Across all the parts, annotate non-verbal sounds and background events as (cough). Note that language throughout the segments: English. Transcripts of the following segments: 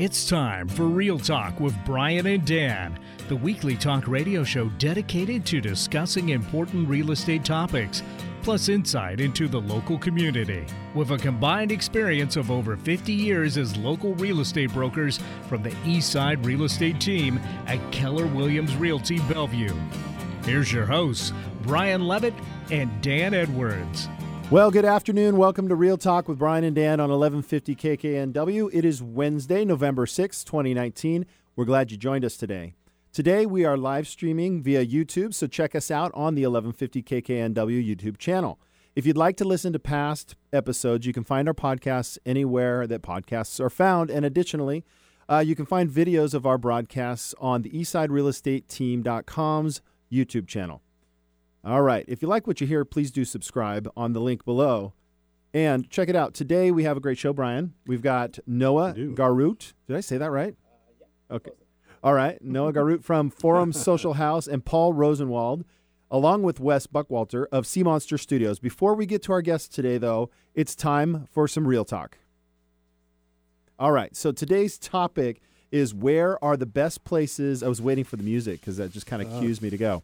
It's time for Real Talk with Brian and Dan, the weekly talk radio show dedicated to discussing important real estate topics, plus insight into the local community. With a combined experience of over 50 years as local real estate brokers from the Eastside Real Estate team at Keller Williams Realty Bellevue. Here's your hosts, Brian Levitt and Dan Edwards. Well, good afternoon. Welcome to Real Talk with Brian and Dan on 1150 KKNW. It is Wednesday, November 6, 2019. We're glad you joined us today. Today, we are live streaming via YouTube, so check us out on the 1150 KKNW YouTube channel. If you'd like to listen to past episodes, you can find our podcasts anywhere that podcasts are found. And additionally, uh, you can find videos of our broadcasts on the eastsiderealestateteam.com's YouTube channel. All right. If you like what you hear, please do subscribe on the link below. And check it out. Today we have a great show, Brian. We've got Noah Garoutte. Did I say that right? Uh, okay. All right. Noah Garoutte from Forum Social House and Paul Rosenwald, along with Wes Buckwalter of Seamonster Studios. Before we get to our guests today, though, it's time for some real talk. All right. So today's topic is where are the best places? I was waiting for the music because that just kind of uh. cues me to go.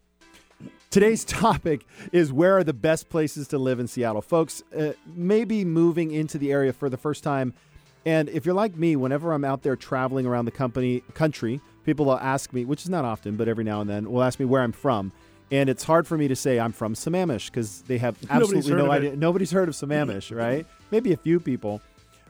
Today's (laughs) topic is where are the best places to live in Seattle? Folks, uh, maybe moving into the area for the first time. And if you're like me, whenever I'm out there traveling around the company country, people will ask me, which is not often, but every now and then, will ask me where I'm from. And it's hard for me to say I'm from Sammamish because they have (laughs) absolutely no idea. Nobody's heard of Sammamish, (laughs) right? Maybe a few people.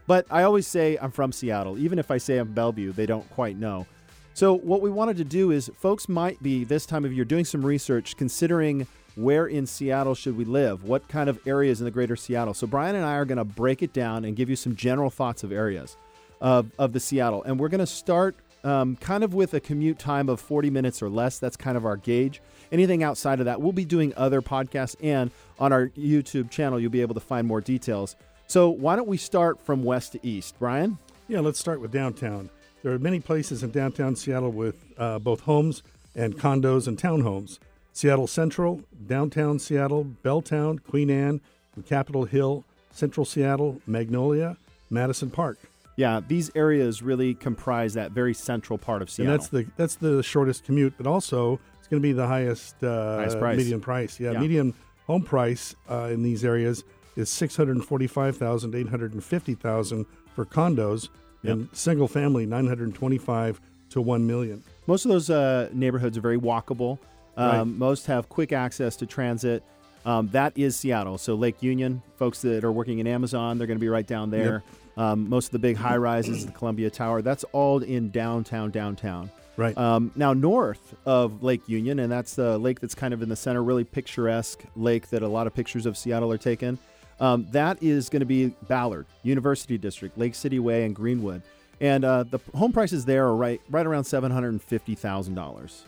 But I always say I'm from Seattle. Even if I say I'm Bellevue, they don't quite know. So, what we wanted to do is, folks might be this time of year doing some research, considering where in Seattle should we live? What kind of areas in the greater Seattle? So, Brian and I are going to break it down and give you some general thoughts of areas of, of the Seattle. And we're going to start um, kind of with a commute time of 40 minutes or less. That's kind of our gauge. Anything outside of that, we'll be doing other podcasts, and on our YouTube channel, you'll be able to find more details. So, why don't we start from west to east? Brian? Yeah, let's start with downtown. There are many places in downtown Seattle with uh, both homes and condos and townhomes. Seattle Central, downtown Seattle, Belltown, Queen Anne, Capitol Hill, Central Seattle, Magnolia, Madison Park. Yeah, these areas really comprise that very central part of Seattle. And that's the that's the shortest commute, but also it's going to be the highest, uh, highest price. median price. Yeah, yeah. median home price uh, in these areas is six hundred forty-five thousand, eight hundred fifty thousand for condos, Yep. And single family, 925 to 1 million. Most of those uh, neighborhoods are very walkable. Um, right. Most have quick access to transit. Um, that is Seattle. So Lake Union, folks that are working in Amazon, they're going to be right down there. Yep. Um, most of the big high rises, the Columbia Tower, that's all in downtown, downtown. Right. Um, now, north of Lake Union, and that's the lake that's kind of in the center, really picturesque lake that a lot of pictures of Seattle are taken. Um, that is going to be Ballard, University District, Lake City Way, and Greenwood. And uh, the home prices there are right right around seven hundred and fifty thousand dollars.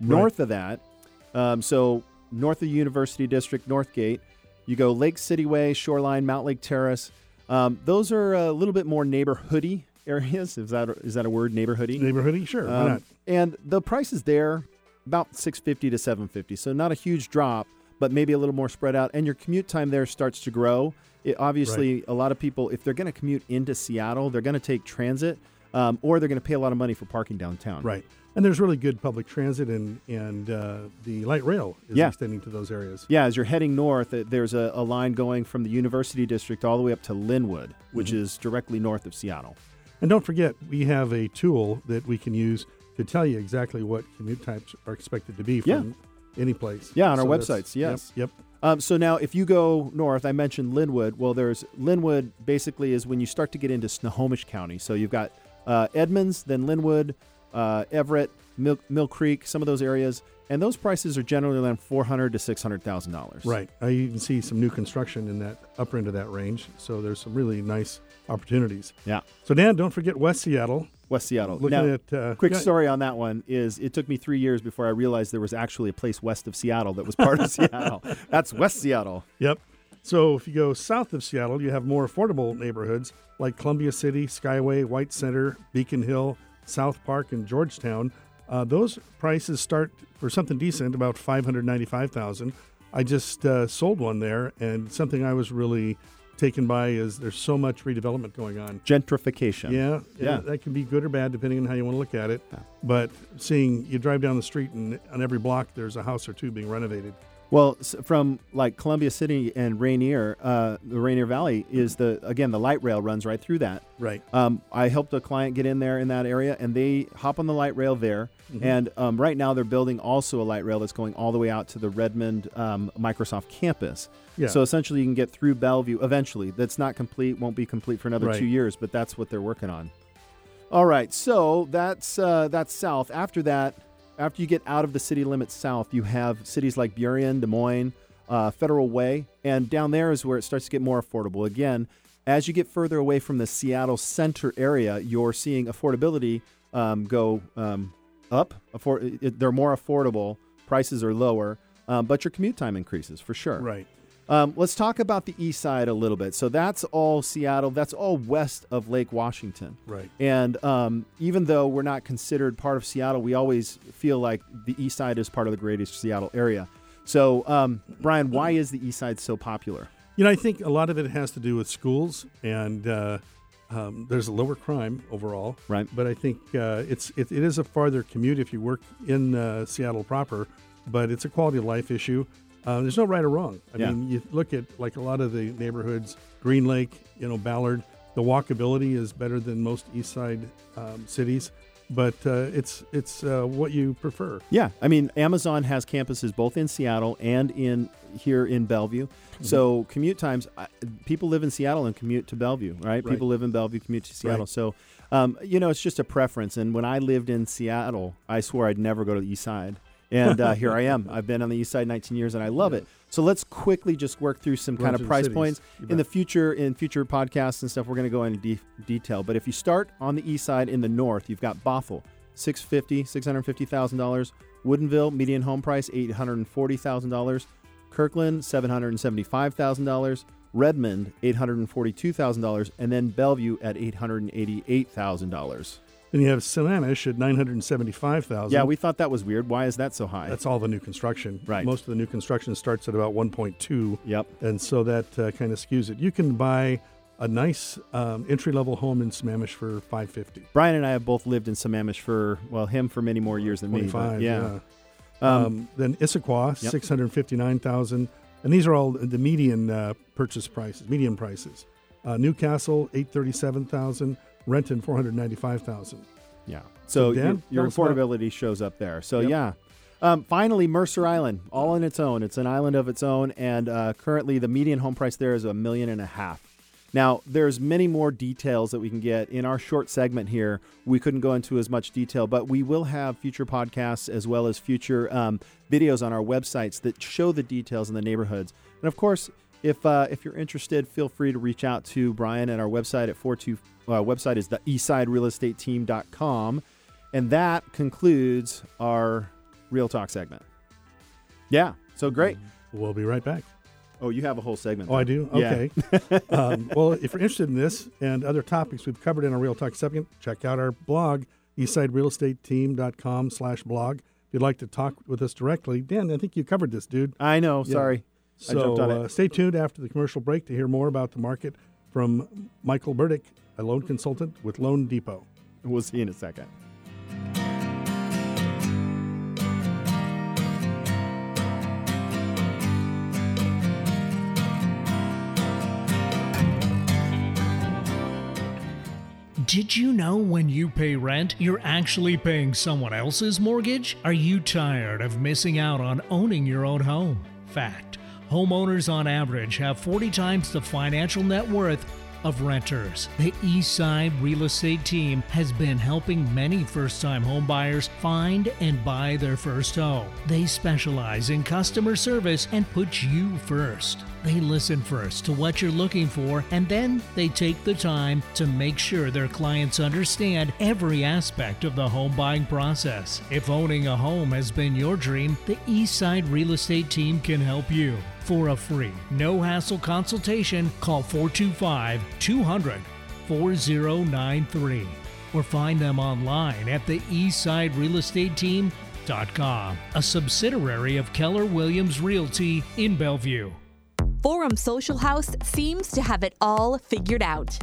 North of that, um, so north of University District, Northgate, you go Lake City Way, Shoreline, Mountlake Terrace. Um, those are a little bit more neighborhoody (laughs) areas. Is that is that a word? Neighborhoody. Neighborhoody, sure. Why um, not? And the prices there about six fifty to seven fifty. So not a huge drop but maybe a little more spread out. And your commute time there starts to grow. It, obviously, right. a lot of people, if they're going to commute into Seattle, they're going to take transit um, or they're going to pay a lot of money for parking downtown. Right. And there's really good public transit, and and uh, the light rail is yeah. extending to those areas. Yeah, as you're heading north, uh, there's a, a, line going from the University District all the way up to Lynnwood, which mm-hmm. is directly north of Seattle. And don't forget, we have a tool that we can use to tell you exactly what commute types are expected to be from yeah any place. Yeah, on so our websites. Yes. Yep. yep. Um, so now, if you go north, I mentioned Lynnwood. Well, there's Lynnwood. Basically, is when you start to get into Snohomish County. So you've got uh, Edmonds, then Lynnwood, uh, Everett, Mill, Mill Creek, some of those areas, and those prices are generally around four hundred to six hundred thousand dollars. Right. I even see some new construction in that upper end of that range. So there's some really nice opportunities. Yeah. So Dan, don't forget West Seattle. West Seattle. Looking now, at uh, quick story on that one is it took me three years before I realized there was actually a place west of Seattle that was part of (laughs) Seattle. That's West Seattle. Yep. So if you go south of Seattle, you have more affordable neighborhoods like Columbia City, Skyway, White Center, Beacon Hill, South Park, and Georgetown. Uh, those prices start for something decent about five hundred ninety-five thousand. I just uh, sold one there, and something I was really taken by is there's so much redevelopment going on. Gentrification. Yeah, Yeah. That can be good or bad depending on how you want to look at it. But seeing you drive down the street and on every block there's a house or two being renovated. Well, from like Columbia City and Rainier, uh, the Rainier Valley is the again the light rail runs right through that. Right. Um, I helped a client get in there in that area, and they hop on the light rail there. And um, right now, they're building also a light rail that's going all the way out to the Redmond um, Microsoft campus. Yeah. So essentially, you can get through Bellevue eventually. That's not complete; won't be complete for another Right. two years, but that's what they're working on. All right, so that's uh, that's south. After that, after you get out of the city limits south, you have cities like Burien, Des Moines, uh, Federal Way, and down there is where it starts to get more affordable. Again, as you get further away from the Seattle center area, you're seeing affordability um, go um, up. Affor- they're more affordable. Prices are lower, um, but your commute time increases for sure. Right. Um, let's talk about the east side a little bit. So that's all Seattle. That's all west of Lake Washington. Right. And um, even though we're not considered part of Seattle, we always feel like the east side is part of the greater Seattle area. So, um, Brian, why is the east side so popular? You know, I think a lot of it has to do with schools, and uh, um, there's a lower crime overall. Right. But I think uh, it's it, it is a farther commute if you work in uh, Seattle proper, but it's a quality of life issue. Uh, there's no right or wrong. I Yeah. mean, you look at like a lot of the neighborhoods, Green Lake, you know, Ballard. The walkability is better than most East Side um, cities, but uh, it's it's uh, what you prefer. Yeah, I mean, Amazon has campuses both in Seattle and in here in Bellevue. So commute times, I- people live in Seattle and commute to Bellevue, right? Right. People live in Bellevue, commute to Seattle. Right. So, um, you know, it's just a preference. And when I lived in Seattle, I swore I'd never go to the East Side. And uh, here I am. (laughs) I've been on the East Side 19 years, and I love it. So let's quickly just work through some Run kind of price cities. points in the future. In future podcasts and stuff, we're going to go into de- detail. But if you start on the East Side in the north, you've got Bothell, 650 $650,000. Woodinville, median home price, $840,000. Kirkland, $775,000. Redmond, $842,000. And then Bellevue at $888,000. Then you have Sammamish at nine hundred seventy-five thousand. Yeah, we thought that was weird. Why is that so high? That's all the new construction. Right. Most of the new construction starts at about 1.2, yep. and so that uh, kind of skews it. You can buy a nice um, entry-level home in Sammamish for 550. Brian and I have both lived in Sammamish for, well, him for many more years than me. but 25. yeah. yeah. Um, Um, then Issaquah, Yep. 659,000, and these are all the median uh, purchase prices, median prices. Uh, Newcastle, 837,000. Renton, 495,000. Yeah. So Dan, your, your us about- affordability shows up there. So Yep. yeah. Um, finally, Mercer Island, all on its own. It's an island of its own, and uh, currently the median home price there is a million and a half. Now, there's many more details that we can get in our short segment here. We couldn't go into as much detail, but we will have future podcasts as well as future um, videos on our websites that show the details in the neighborhoods. And of course, if uh, if you're interested, feel free to reach out to Brian at our website at 42 uh, website is the eastsiderealestateteam.com. And that concludes our Real Talk segment. Yeah. So great. We'll be right back. Oh, you have a whole segment. Oh, I do? Yeah. Okay. (laughs) um, well, if you're interested in this and other topics we've covered in our Real Talk segment, check out our blog, eastsiderealestateteam.com slash blog. If you'd like to talk with us directly, Dan, I think you covered this, dude. I know. Yeah. Sorry. I So jumped on it. uh, stay tuned after the commercial break to hear more about the market from Michael Burdick, a loan consultant with Loan Depot. We'll see you in a second. Did you know when you pay rent, you're actually paying someone else's mortgage? Are you tired of missing out on owning your own home? Fact homeowners on average have 40 times the financial net worth of renters. The Eastside Real Estate Team has been helping many first time homebuyers find and buy their first home. They specialize in customer service and put you first. They listen first to what you're looking for and then they take the time to make sure their clients understand every aspect of the home buying process. If owning a home has been your dream, the Eastside Real Estate Team can help you. For a free, no hassle consultation, call 425 200 4093 or find them online at the eastsiderealestateteam.com, a subsidiary of Keller Williams Realty in Bellevue. Forum Social House seems to have it all figured out.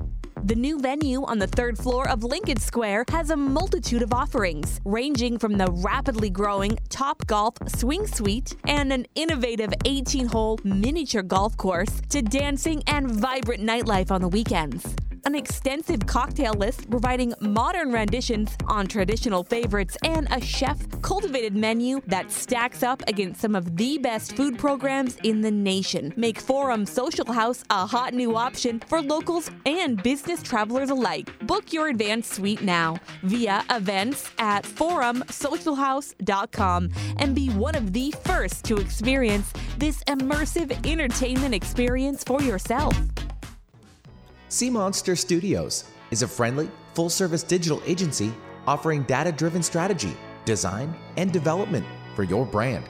The new venue on the third floor of Lincoln Square has a multitude of offerings, ranging from the rapidly growing Top Golf Swing Suite and an innovative 18 hole miniature golf course to dancing and vibrant nightlife on the weekends an extensive cocktail list providing modern renditions on traditional favorites, and a chef cultivated menu that stacks up against some of the best food programs in the nation. Make Forum Social House a hot new option for locals and business travelers alike. Book your advanced suite now via events at forumsocialhouse.com and be one of the first to experience this immersive entertainment experience for yourself. Seamonster Studios is a friendly, full service digital agency offering data driven strategy, design, and development for your brand.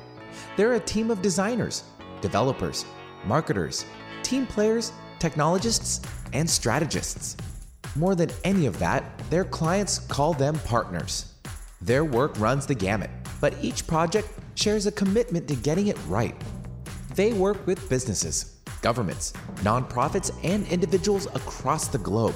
They're a team of designers, developers, marketers, team players, technologists, and strategists. More than any of that, their clients call them partners. Their work runs the gamut, but each project shares a commitment to getting it right. They work with businesses governments, nonprofits, and individuals across the globe.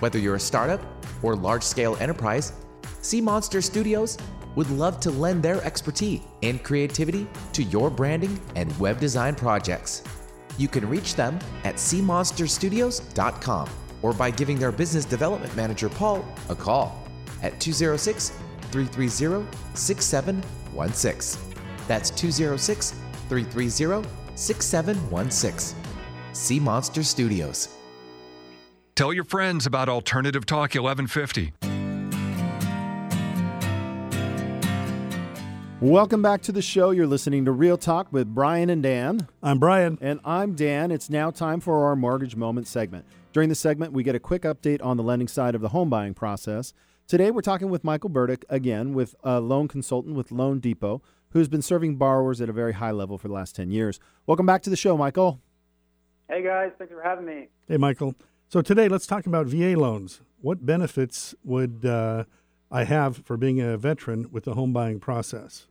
Whether you're a startup or large scale enterprise, Seamonster Studios would love to lend their expertise and creativity to your branding and web design projects. You can reach them at seamonsterstudios.com or by giving their business development manager Paul a call at 206 330 6716. That's 206 330 6716. Seamonster Studios. Tell your friends about Alternative Talk 1150. Welcome back to the show. You're listening to Real Talk with Brian and Dan. I'm Brian. And I'm Dan. It's now time for our Mortgage Moment segment. During the segment, we get a quick update on the lending side of the home buying process. Today, we're talking with Michael Burdick again, with a loan consultant with Loan Depot who's been serving borrowers at a very high level for the last 10 years. Welcome back to the show, Michael. Hey, guys. Thanks for having me. Hey, Michael. So today, let's talk about VA loans. What benefits would uh, I have for being a veteran with the home buying process?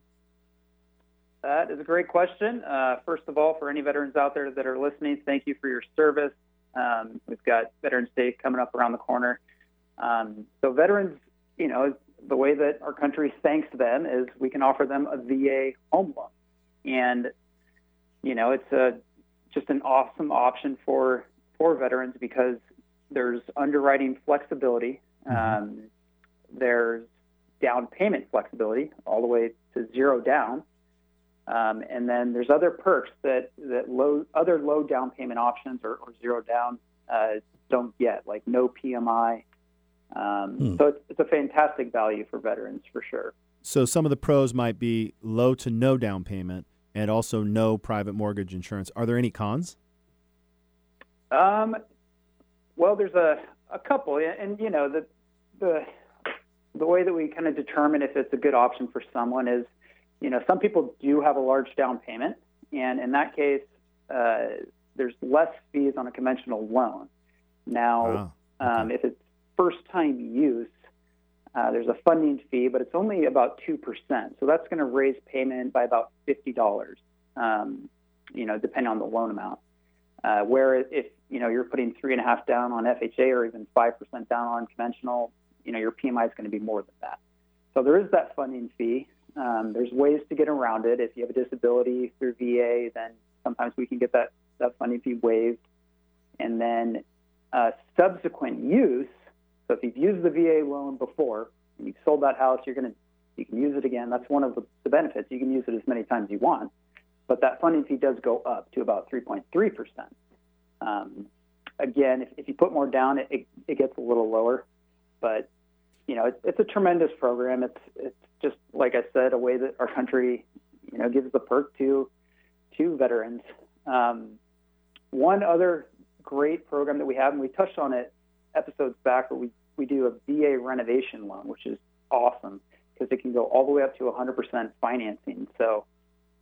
That is a great question. Uh, first of all, for any veterans out there that are listening, thank you for your service. Um, we've got Veterans Day coming up around the corner. Um, so, veterans, you know, the way that our country thanks them is we can offer them a VA home loan, and you know it's a just an awesome option for for veterans because there's underwriting flexibility, mm-hmm. um, there's down payment flexibility all the way to zero down, um, and then there's other perks that that low other low down payment options or, or zero down uh, don't get, like no PMI, um, hmm. So it's, it's a fantastic value for veterans for sure. So some of the pros might be low to no down payment and also no private mortgage insurance. Are there any cons? Um, well, there's a, a couple, and you know the the the way that we kind of determine if it's a good option for someone is, you know, some people do have a large down payment, and in that case, uh, there's less fees on a conventional loan. Now, wow. um, if it's first time use, uh, there's a funding fee, but it's only about 2%. So that's going to raise payment by about $50, um, you know, depending on the loan amount. Uh, where if, you know, you're putting three and a half down on FHA or even 5% down on conventional, you know, your PMI is going to be more than that. So there is that funding fee. Um, there's ways to get around it. If you have a disability through VA, then sometimes we can get that, that funding fee waived. And then uh, subsequent use, so if you've used the VA loan before and you've sold that house, you're going to you can use it again. That's one of the, the benefits. You can use it as many times as you want, but that funding fee does go up to about 3.3 percent. Um, again, if, if you put more down, it, it, it gets a little lower, but you know it, it's a tremendous program. It's it's just like I said, a way that our country you know gives the perk to to veterans. Um, one other great program that we have, and we touched on it episodes back where we, we do a VA renovation loan, which is awesome because it can go all the way up to 100% financing. So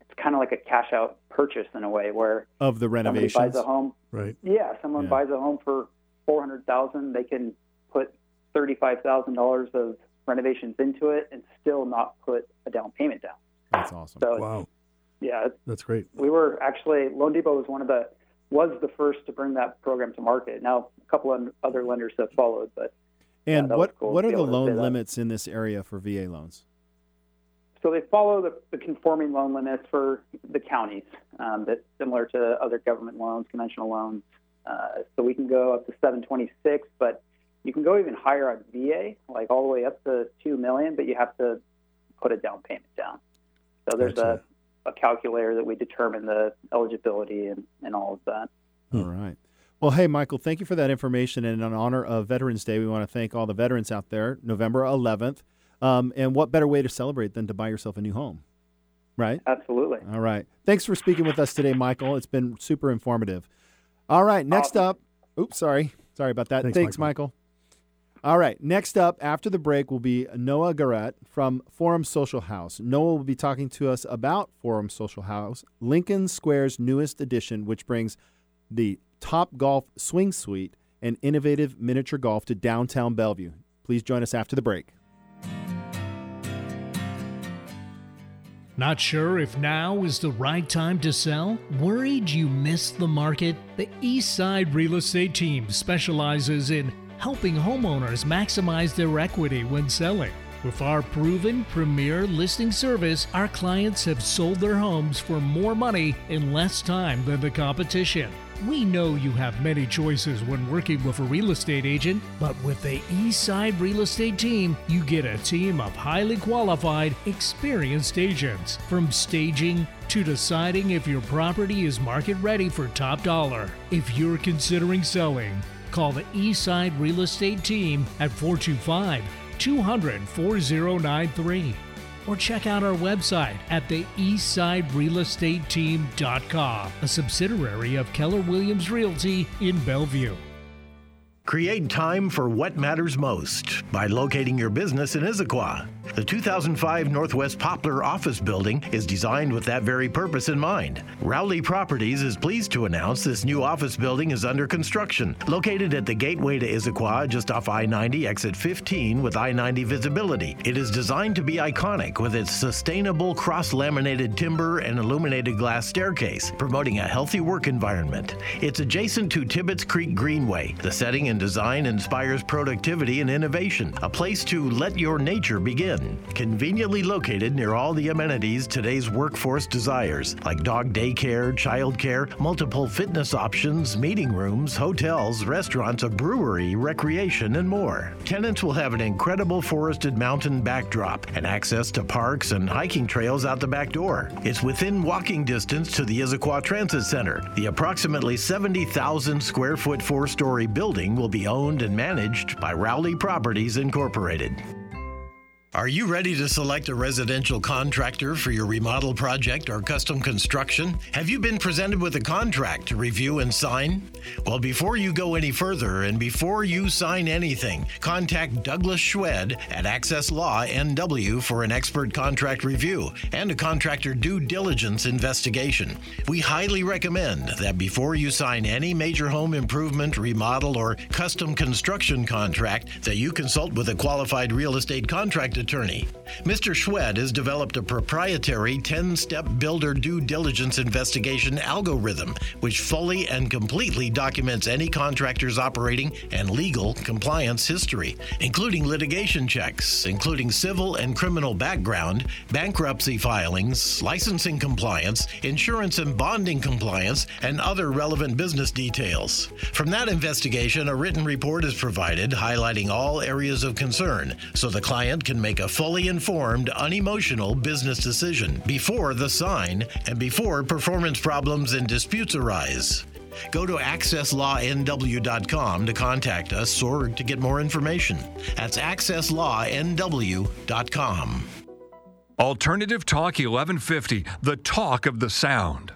it's kind of like a cash out purchase in a way where of the renovations. buys a home. Right. Yeah, someone yeah. buys a home for 400,000, they can put $35,000 of renovations into it and still not put a down payment down. That's awesome. So wow. Yeah, that's great. We were actually Loan Depot was one of the was the first to bring that program to market. Now, a couple of other lenders have followed, but and yeah, what cool what are the loan limits in this area for VA loans? So they follow the, the conforming loan limits for the counties, um, that's similar to other government loans, conventional loans. Uh, so we can go up to 726, but you can go even higher on VA, like all the way up to two million, but you have to put a down payment down. So there's Gotcha. a, a calculator that we determine the eligibility and, and all of that. All right. Well, hey, Michael, thank you for that information. And in honor of Veterans Day, we want to thank all the veterans out there, November 11th. Um, and what better way to celebrate than to buy yourself a new home? Right? Absolutely. All right. Thanks for speaking with us today, Michael. It's been super informative. All right. Next Awesome. up, oops, sorry. Sorry about that. Thanks, Thanks, Michael. All right. Next up, after the break, will be Noah Garrett from Forum Social House. Noah will be talking to us about Forum Social House, Lincoln Square's newest edition, which brings the Top Golf Swing Suite and innovative miniature golf to downtown Bellevue. Please join us after the break. Not sure if now is the right time to sell? Worried you missed the market? The Eastside Real Estate Team specializes in helping homeowners maximize their equity when selling. With our proven premier listing service, our clients have sold their homes for more money in less time than the competition. We know you have many choices when working with a real estate agent, but with the Eastside Real Estate Team, you get a team of highly qualified, experienced agents. From staging to deciding if your property is market ready for top dollar. If you're considering selling, call the Eastside Real Estate Team at 425 200 4093 or check out our website at the eastsiderealestateteam.com, a subsidiary of Keller Williams Realty in Bellevue. Create time for what matters most by locating your business in Issaquah. The 2005 Northwest Poplar office building is designed with that very purpose in mind. Rowley Properties is pleased to announce this new office building is under construction. Located at the gateway to Issaquah, just off I 90, exit 15, with I 90 visibility. It is designed to be iconic with its sustainable cross laminated timber and illuminated glass staircase, promoting a healthy work environment. It's adjacent to Tibbetts Creek Greenway. The setting and design inspires productivity and innovation, a place to let your nature begin. Conveniently located near all the amenities today's workforce desires, like dog daycare, childcare, multiple fitness options, meeting rooms, hotels, restaurants, a brewery, recreation, and more. Tenants will have an incredible forested mountain backdrop and access to parks and hiking trails out the back door. It's within walking distance to the Issaquah Transit Center. The approximately 70,000 square foot four story building will be owned and managed by Rowley Properties Incorporated. Are you ready to select a residential contractor for your remodel project or custom construction? Have you been presented with a contract to review and sign? Well, before you go any further and before you sign anything, contact Douglas Schwed at Access Law NW for an expert contract review and a contractor due diligence investigation. We highly recommend that before you sign any major home improvement, remodel, or custom construction contract, that you consult with a qualified real estate contract attorney. Mr. Schwed has developed a proprietary 10 step builder due diligence investigation algorithm, which fully and completely documents any contractor's operating and legal compliance history, including litigation checks, including civil and criminal background, bankruptcy filings, licensing compliance, insurance and bonding compliance, and other relevant business details. From that investigation, a written report is provided highlighting all areas of concern so the client can make a fully informed, unemotional business decision before the sign and before performance problems and disputes arise. Go to accesslawnw.com to contact us or to get more information. That's accesslawnw.com. Alternative Talk 1150, the talk of the sound.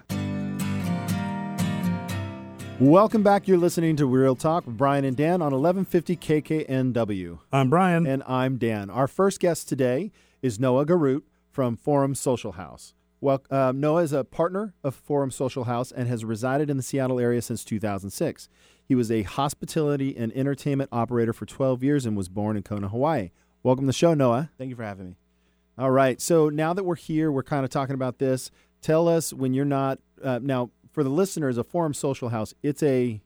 Welcome back. You're listening to Real Talk with Brian and Dan on 1150 KKNW. I'm Brian. And I'm Dan. Our first guest today is Noah Garoutte from Forum Social House. Well, uh, Noah is a partner of Forum Social House and has resided in the Seattle area since 2006. He was a hospitality and entertainment operator for 12 years and was born in Kona, Hawaii. Welcome to the show, Noah. Thank you for having me. All right. So now that we're here, we're kind of talking about this. Tell us when you're not. Uh, now, for the listeners, a forum social house. It's a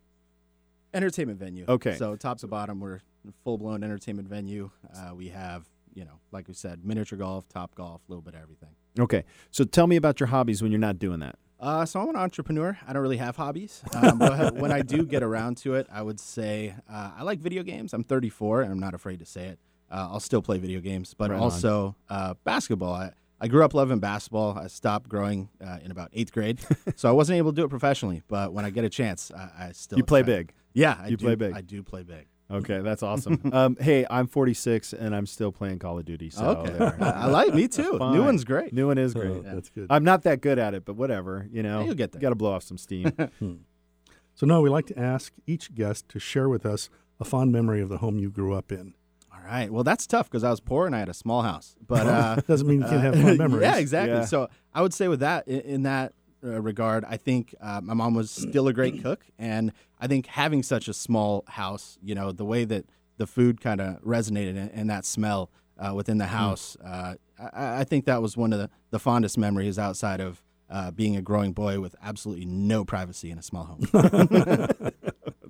entertainment venue. Okay. So top to bottom, we're a full blown entertainment venue. Uh, we have, you know, like we said, miniature golf, top golf, a little bit of everything. okay. So tell me about your hobbies when you're not doing that. Uh, so I'm an entrepreneur. I don't really have hobbies. Um, but (laughs) when I do get around to it, I would say uh, I like video games. I'm 34 and I'm not afraid to say it. Uh, I'll still play video games, but Right also uh, basketball. I, I grew up loving basketball. I stopped growing uh, in about eighth grade, (laughs) so I wasn't able to do it professionally. But when I get a chance, I, I still You play try. big. Yeah, I You do, play big. I do play big. Okay, that's awesome. (laughs) um, hey, I'm 46 and I'm still playing Call of Duty. So okay. I, (laughs) I like me too. New one's great. New one is Oh, great. That's good. I'm not that good at it, but whatever. You know, Yeah, you'll get there. Got to blow off some steam. So now we like to ask each guest to share with us a fond memory of the home you grew up in. All right. Well, that's tough because I was poor and I had a small house. But uh, (laughs) Doesn't mean you can't have (laughs) fond memories. yeah, exactly. Yeah. So I would say with that, in, in that uh, regard, I think uh, my mom was still a great cook, and I think having such a small house, you know, the way that the food kind of resonated and, and that smell uh, within the house, uh, I, I think that was one of the, the fondest memories outside of. Uh, being a growing boy with absolutely no privacy in a small home. (laughs)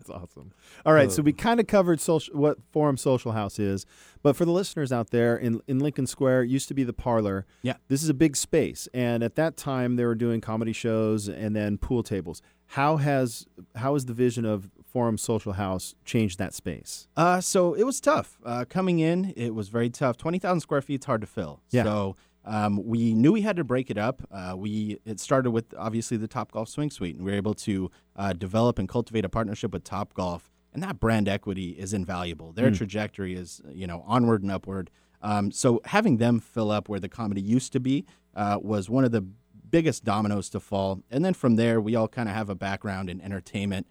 That's awesome. All right, so we kind of covered social, what Forum Social House is, but for the listeners out there, in in Lincoln Square it used to be the parlor. Yeah. this is a big space, and at that time they were doing comedy shows and then pool tables. How has how has the vision of Forum Social House changed that space? Uh, so it was tough. Uh, coming in, it was very tough. Twenty thousand square feet is hard to fill. Yeah. So um, we knew we had to break it up. Uh, we it started with obviously the Top Golf Swing Suite, and we were able to uh, develop and cultivate a partnership with Top Golf, and that brand equity is invaluable. Their trajectory is you know onward and upward. Um, so having them fill up where the comedy used to be uh, was one of the biggest dominoes to fall. And then from there, we all kind of have a background in entertainment.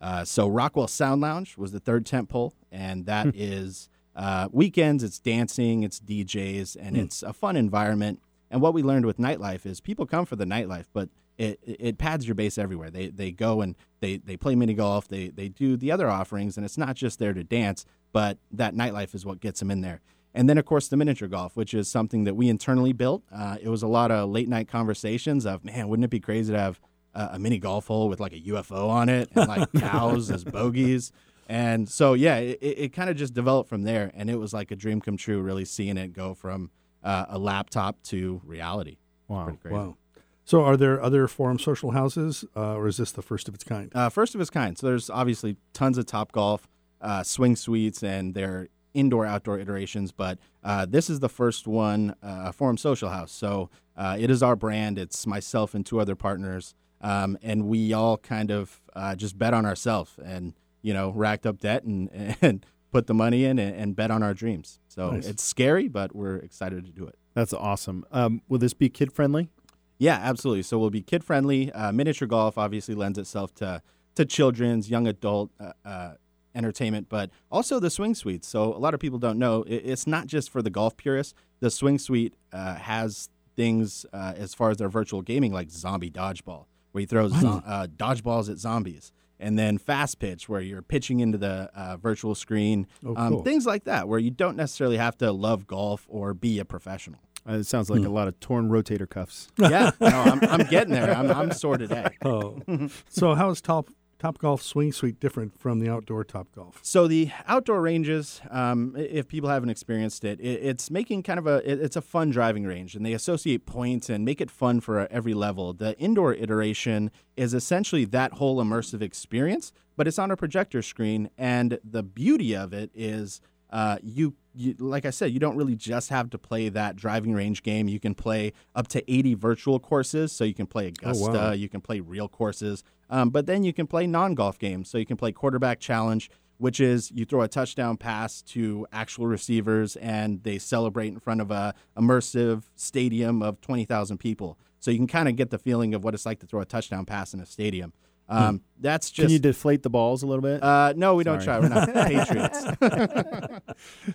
Uh, so Rockwell Sound Lounge was the third tent pole, and that is uh, weekends. It's dancing, it's DJs, and it's a fun environment. And what we learned with nightlife is people come for the nightlife, but it, it, pads your base everywhere. They they go and they, they play mini golf. They they do the other offerings, and it's not just there to dance, but that nightlife is what gets them in there. And then, of course, the miniature golf, which is something that we internally built. Uh, it was a lot of late night conversations of, man, wouldn't it be crazy to have uh, a mini golf hole with like a UFO on it and like (laughs) cows as bogeys? And so, yeah, it, it, it kind of just developed from there. And it was like a dream come true, really seeing it go from uh, a laptop to reality. Wow. Pretty crazy. Wow. So are there other forum social houses, uh, or is this the first of its kind? Uh, first of its kind. So there's obviously tons of Top Golf, uh, swing suites, and their indoor outdoor iterations. But uh, this is the first one, uh, Forum Social House. So uh, it is our brand. It's myself and two other partners, um, and we all kind of uh, just bet on ourselves and you know racked up debt and (laughs) and put the money in and, and bet on our dreams. So Nice. it's scary, but we're excited to do it. That's awesome. Um, will this be kid friendly? Yeah, absolutely. So we'll be kid friendly. Uh, miniature golf obviously lends itself to to children's, young adult uh, uh, entertainment, but also the swing suites. So a lot of people don't know it, it's not just for the golf purists. The swing suite uh, has things uh, as far as their virtual gaming, like zombie dodgeball, where you throw zo- uh, dodgeballs at zombies. And then fast pitch, where you're pitching into the uh, virtual screen, Oh, um, things like that, where you don't necessarily have to love golf or be a professional. Uh, it sounds like a lot of torn rotator cuffs. Yeah, no, I'm, I'm getting there. I'm, I'm sore today. (laughs) Oh, so how is Top Top Golf Swing Suite different from the outdoor Top Golf? So the outdoor ranges, um, if people haven't experienced it, it, it's making kind of a it's a fun driving range, and they associate points and make it fun for every level. The indoor iteration is essentially that whole immersive experience, but it's on a projector screen, and the beauty of it is. Uh, you, you, like I said, you don't really just have to play that driving range game. You can play up to 80 virtual courses. So you can play Augusta, wow. you can play real courses, um, but then you can play non golf games. So you can play quarterback challenge, which is you throw a touchdown pass to actual receivers and they celebrate in front of a immersive stadium of 20,000 people. So you can kind of get the feeling of what it's like to throw a touchdown pass in a stadium. Um, That's just. Can you deflate the balls a little bit? uh, no, we don't try. We're not (laughs) Patriots. (laughs)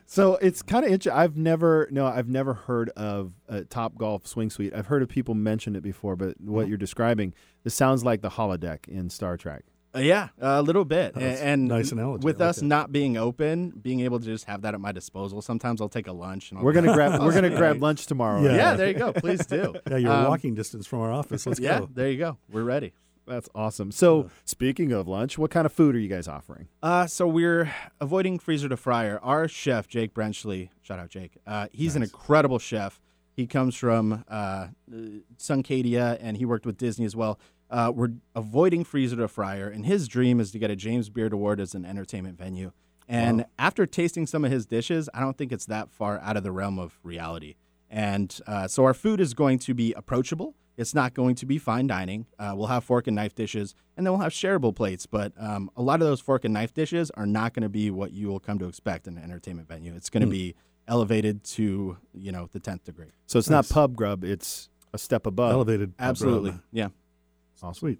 So it's kind of interesting. I've never no, I've never heard of a Top Golf Swing Suite. I've heard of people mention it before, but what you're describing, this sounds like the holodeck in Star Trek. Uh, yeah, a little bit. That's and nice analogy. with like us that. not being open, being able to just have that at my disposal. Sometimes I'll take a lunch and I'll We're gonna grab (laughs) we're gonna grab lunch tomorrow. Yeah. Yeah, there you go. Please do. Yeah, you're Um, walking distance from our office. Let's Yeah, go. there you go. We're ready. That's awesome. So, speaking of lunch, what kind of food are you guys offering? Uh, so we're avoiding freezer to fryer. Our chef, Jake Brenchley, shout out Jake. Uh, he's an incredible chef. He comes from uh, Suncadia, and he worked with Disney as well. Uh, we're avoiding freezer to fryer, and his dream is to get a James Beard Award as an entertainment venue. And after tasting some of his dishes, I don't think it's that far out of the realm of reality. And uh, so our food is going to be approachable. It's not going to be fine dining. Uh, we'll have fork and knife dishes, and then we'll have shareable plates. But um, a lot of those fork and knife dishes are not going to be what you will come to expect in an entertainment venue. It's going to be elevated to you know the tenth degree. So, it's Nice. not pub grub, it's a step above. Elevated. Absolutely, program. yeah. Sweet.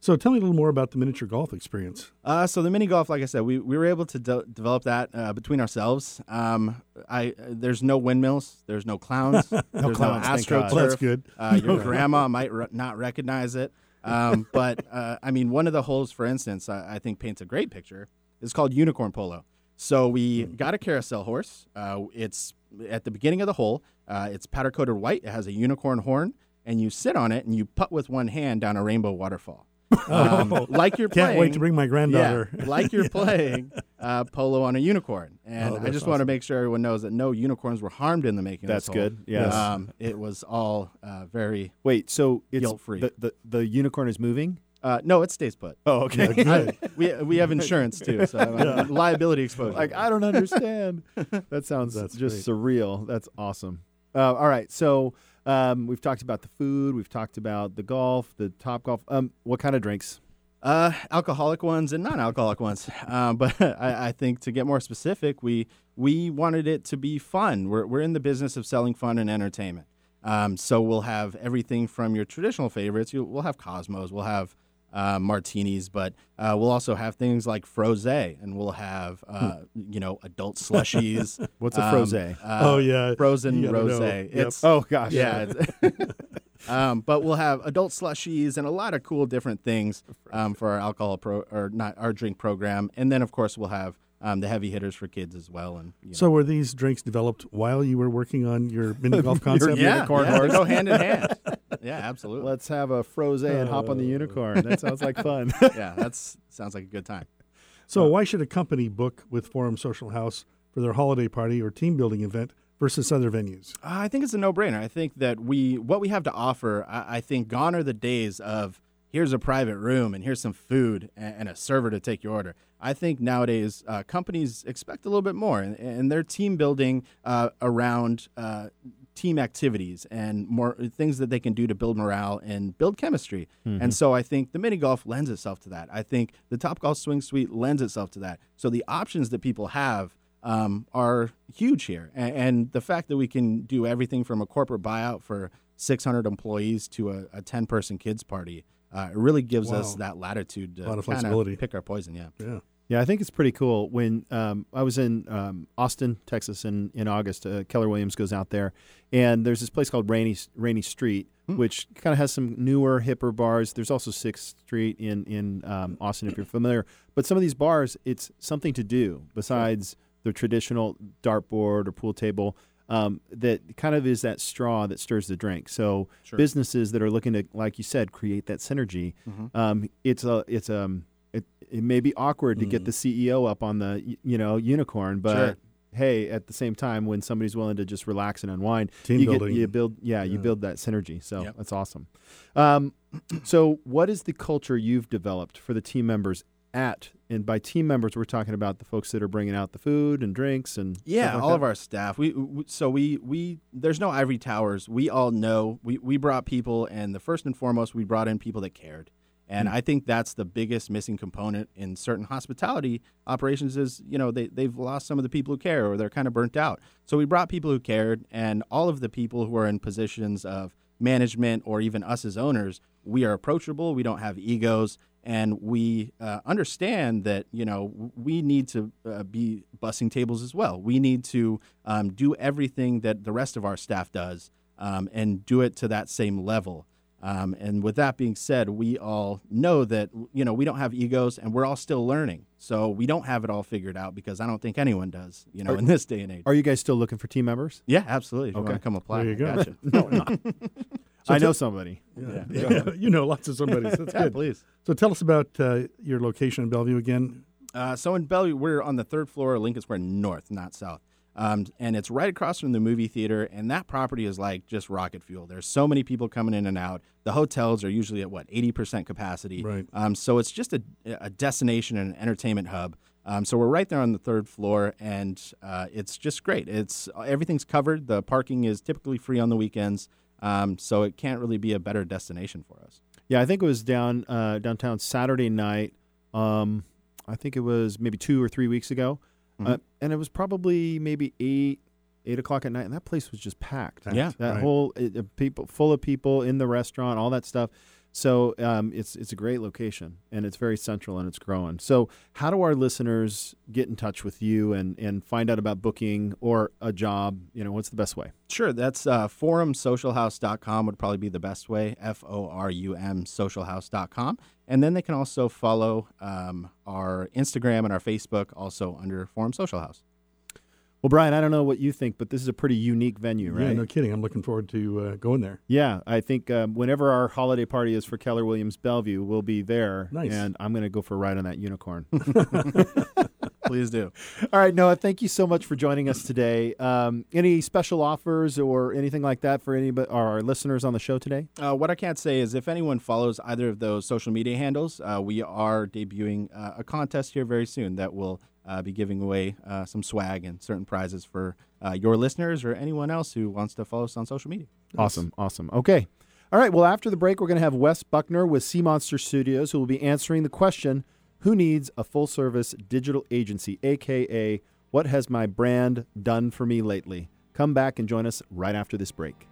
So tell me a little more about the miniature golf experience. Uh, so the mini golf, like I said, we, we were able to de- develop that uh, between ourselves. Um, I there's no windmills, there's no clowns, (laughs) there's clowns, no thank astroturf. Well, that's good. Uh, your (laughs) grandma might re- not recognize it, um, (laughs) but uh, I mean, one of the holes, for instance, I, I think paints a great picture. Is called unicorn polo. So we got a carousel horse. Uh, it's at the beginning of the hole. Uh, it's powder coated white. It has a unicorn horn, and you sit on it and you putt with one hand down a rainbow waterfall. (laughs) Um, like you're Oh. Can't playing, wait to bring my granddaughter. yeah, like you're (laughs) playing uh, polo on a unicorn. And Oh, I that's just want to make sure everyone knows that no unicorns were harmed in the making. of That's this hole. good, yes. Um, it was all uh, very. Wait, so it's Guilt-free. The, the, the unicorn is moving? Uh, no, it stays put. Oh, okay. Good. (laughs) We we have insurance too, so uh, liability exposure. like, I don't understand. that sounds That's just surreal. That's awesome. Uh, all right. So, um, we've talked about the food, we've talked about the golf, the top golf. Um, what kind of drinks? Uh, alcoholic ones and non-alcoholic ones. Um, but (laughs) I, I think to get more specific, we we wanted it to be fun. We're we're in the business of selling fun and entertainment. Um, so we'll have everything from your traditional favorites. You, we'll have Cosmos. We'll have uh, martinis, but uh, we'll also have things like frosé, and we'll have uh, you know adult slushies. (laughs) What's a Um, uh, Oh, yeah. frozen You gotta know. rosé. Yep. It's Oh, gosh. yeah. it's- (laughs) (laughs) um, but we'll have adult slushies and a lot of cool different things um, for our alcohol pro or not our drink program, and then of course we'll have um, the heavy hitters for kids as well. And you know. So were these drinks developed while you were working on your mini golf concept? yeah, unicorn yeah, they go hand in hand. Yeah, absolutely. Let's have a frosé and hop on the unicorn. That sounds like fun. (laughs) yeah, that sounds like a good time. So why should a company book with Forum Social House for their holiday party or team building event versus other venues? Uh, I think it's a no-brainer. I think that we what we have to offer. I, I think gone are the days of here's a private room and here's some food and, and a server to take your order. I think nowadays uh, companies expect a little bit more, and, and they're team building uh, around uh, team activities and more things that they can do to build morale and build chemistry. And so I think the mini golf lends itself to that. I think the Top Golf Swing Suite lends itself to that. So the options that people have um, are huge here. And, and the fact that we can do everything from a corporate buyout for 600 employees to a, a 10 person kids party, uh, it really gives us that latitude to A lot flexibility. pick our poison. Yeah. Yeah. Yeah, I think it's pretty cool. When um, I was in um, Austin, Texas, in in August, uh, Keller Williams goes out there, and there's this place called Rainy Rainy Street, which kind of has some newer, hipper bars. There's also Sixth Street in in um, Austin, if you're familiar. But some of these bars, it's something to do besides the traditional dartboard or pool table. Um, that kind of is that straw that stirs the drink. So businesses that are looking to, like you said, create that synergy. Um, it's a it's um it, it may be awkward to get the CEO up on the you know unicorn, but Sure. hey, at the same time, when somebody's willing to just relax and unwind, Team you building. Get, you build yeah, you build that synergy. So Yep. that's awesome. Um, (clears throat) so what is the culture you've developed for the team members at? And by team members, we're talking about the folks that are bringing out the food and drinks and Yeah, like all that? of our staff. We, we so we we there's no ivory towers. We all know we we brought people, and the first and foremost, we brought in people that cared. And I think that's the biggest missing component in certain hospitality operations is, you know, they, they've lost some of the people who care or they're kind of burnt out. So we brought people who cared and all of the people who are in positions of management or even us as owners, we are approachable. We don't have egos and we uh, understand that, you know, we need to uh, be bussing tables as well. We need to um, do everything that the rest of our staff does um, and do it to that same level. Um, and with that being said, we all know that you know we don't have egos, and we're all still learning. So we don't have it all figured out because I don't think anyone does. You know, in this day and age. Are you guys still looking for team members? yeah, absolutely. If you Okay. want to come apply, There you I go. gotcha. (laughs) No, not. So (laughs) I t- know somebody. Yeah. (laughs) you know lots of somebody. So that's Yeah, good. please. So tell us about uh, your location in Bellevue again. Uh, so in Bellevue, we're on the third floor of Lincoln Square North, not South. Um, and it's right across from the movie theater, and that property is like just rocket fuel. There's so many people coming in and out. The hotels are usually at what 80% capacity. Right. Um, so it's just a, a destination and an entertainment hub. Um, so we're right there on the third floor, and uh, it's just great. It's everything's covered. The parking is typically free on the weekends, um, so it can't really be a better destination for us. Yeah, I think it was down uh, downtown Saturday night. Um, I think it was maybe two or three weeks ago, uh, and it was probably maybe eight eight o'clock at night, and that place was just packed. Yeah. that Right. whole it, uh, people full of people in the restaurant, all that stuff. So um, it's it's a great location, and it's very central, and it's growing. So how do our listeners get in touch with you and and find out about booking or a job? You know, what's the best way? Sure, that's uh, forumsocialhouse.com would probably be the best way. F O R U M socialhouse.com. And then they can also follow um, our Instagram and our Facebook also under Forum Social House. Well, Brian, I don't know what you think, but this is a pretty unique venue, right? Yeah, no kidding. I'm looking forward to uh, going there. Yeah, I think um, whenever our holiday party is for Keller Williams Bellevue, we'll be there. Nice. And I'm going to go for a ride on that unicorn. (laughs) (laughs) Please do. All right, Noah, thank you so much for joining us today. Um, any special offers or anything like that for any of our listeners on the show today? Uh, what I can't say is if anyone follows either of those social media handles, uh, we are debuting uh, a contest here very soon that will uh, be giving away uh, some swag and certain prizes for uh, your listeners or anyone else who wants to follow us on social media. Awesome, awesome. Okay. All right, well, after the break, we're going to have Wes Buckner with Seamonster Studios, who will be answering the question Who needs a full service digital agency, AKA, what has my brand done for me lately? Come back and join us right after this break.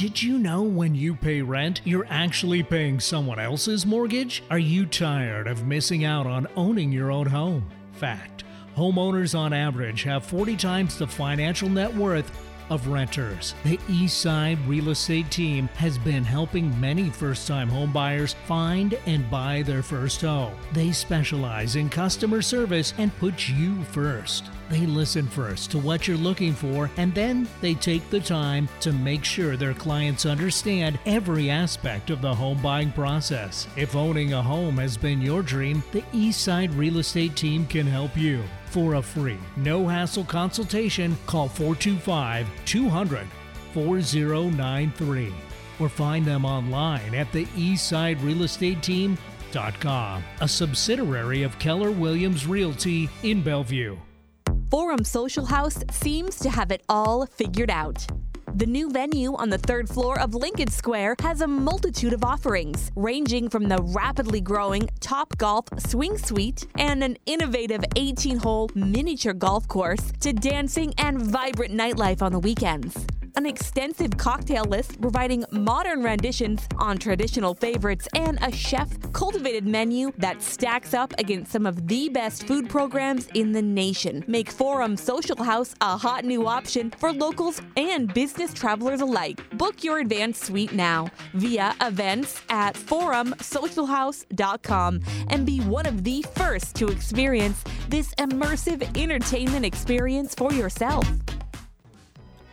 Did you know when you pay rent, you're actually paying someone else's mortgage? Are you tired of missing out on owning your own home? Fact homeowners on average have 40 times the financial net worth of renters. The Eastside Real Estate team has been helping many first time homebuyers find and buy their first home. They specialize in customer service and put you first. They listen first to what you're looking for and then they take the time to make sure their clients understand every aspect of the home buying process. If owning a home has been your dream, the Eastside Real Estate team can help you. For a free, no hassle consultation, call 425 200 4093 or find them online at the eastsiderealestateteam.com, a subsidiary of Keller Williams Realty in Bellevue. Forum Social House seems to have it all figured out. The new venue on the third floor of Lincoln Square has a multitude of offerings, ranging from the rapidly growing Topgolf Swing Suite and an innovative 18 hole miniature golf course to dancing and vibrant nightlife on the weekends. An extensive cocktail list providing modern renditions on traditional favorites and a chef cultivated menu that stacks up against some of the best food programs in the nation make Forum Social House a hot new option for locals and business travelers alike. Book your advanced suite now via events at forumsocialhouse.com and be one of the first to experience this immersive entertainment experience for yourself.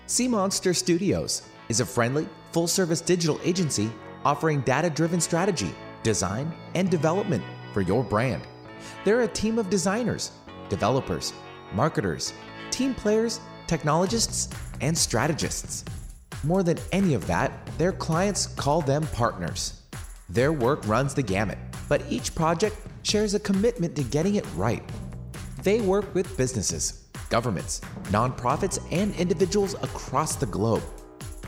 Seamonster Studios is a friendly, full service digital agency offering data driven strategy, design, and development for your brand. They're a team of designers, developers, marketers, team players, technologists, and strategists. More than any of that, their clients call them partners. Their work runs the gamut, but each project shares a commitment to getting it right. They work with businesses, governments, nonprofits, and individuals across the globe.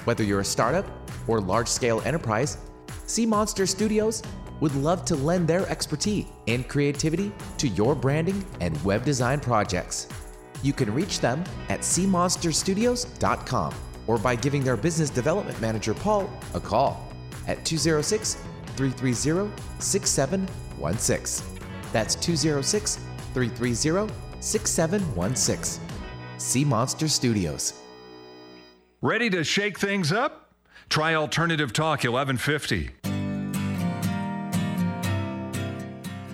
Whether you're a startup or large scale enterprise, Seamonster Studios would love to lend their expertise and creativity to your branding and web design projects. You can reach them at seamonsterstudios.com or by giving their business development manager, Paul, a call at 206 330 6716. That's 206 330 6716. Seamonster Studios. Ready to shake things up? Try Alternative Talk 1150.